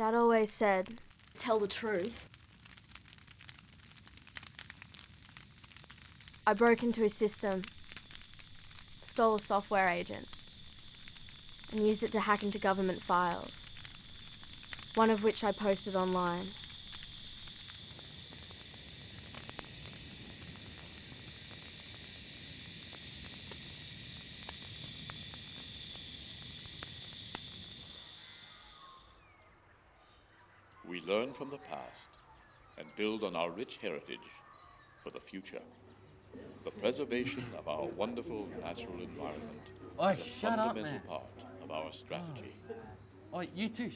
Dad always said, Tell the truth. I broke into his system, stole a software agent, and used it to hack into government files, one of which I posted online. We learn from the past and build on our rich heritage for the future. The preservation of our wonderful natural environment Oi, is a shut up, fundamental man. part of our strategy. Oh, you too.